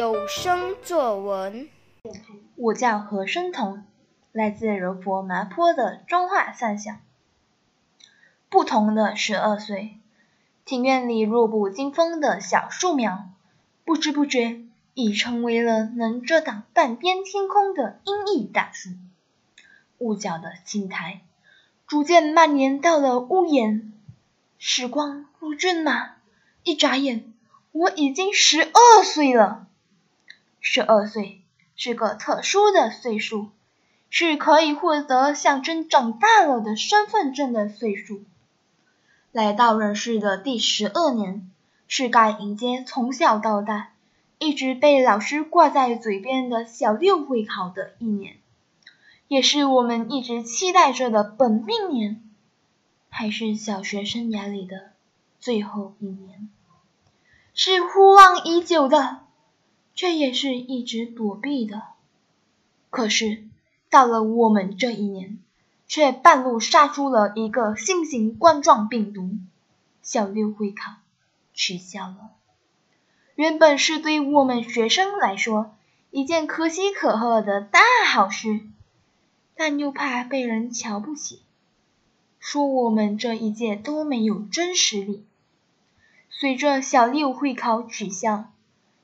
有声作文。我叫何生彤，来自柔佛麻坡的中华三小。不同的十二岁，庭院里弱不禁风的小树苗，不知不觉已成为了能遮挡半边天空的阴翳大树。屋角的青苔，逐渐蔓延到了屋檐。时光如骏马，一眨眼，我已经十二岁了。十二岁是个特殊的岁数，是可以获得象征长大了的身份证的岁数。来到人世的第十二年，是该迎接从小到大一直被老师挂在嘴边的小六会考的一年，也是我们一直期待着的本命年。还是小学生涯里的最后一年，是呼望已久的，却也是一直躲避的。可是到了我们这一年，却半路杀出了一个新型冠状病毒，小六会考取消了。原本是对我们学生来说一件可喜可贺的大好事，但又怕被人瞧不起。说我们这一届都没有真实力。随着小六会考取消，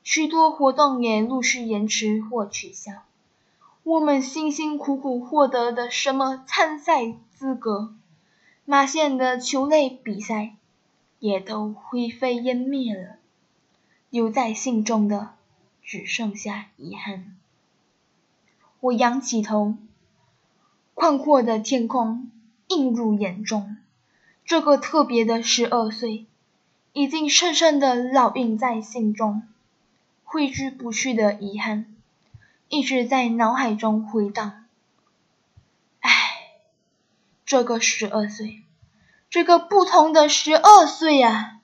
许多活动也陆续延迟或取消。我们辛辛苦苦获得的什么参赛资格、马县的球类比赛，也都灰飞烟灭了。留在心中的只剩下遗憾。我仰起头，宽阔的天空。映入眼中，这个特别的十二岁，已经深深的烙印在心中，挥之不去的遗憾，一直在脑海中回荡。唉，这个十二岁，这个不同的十二岁呀！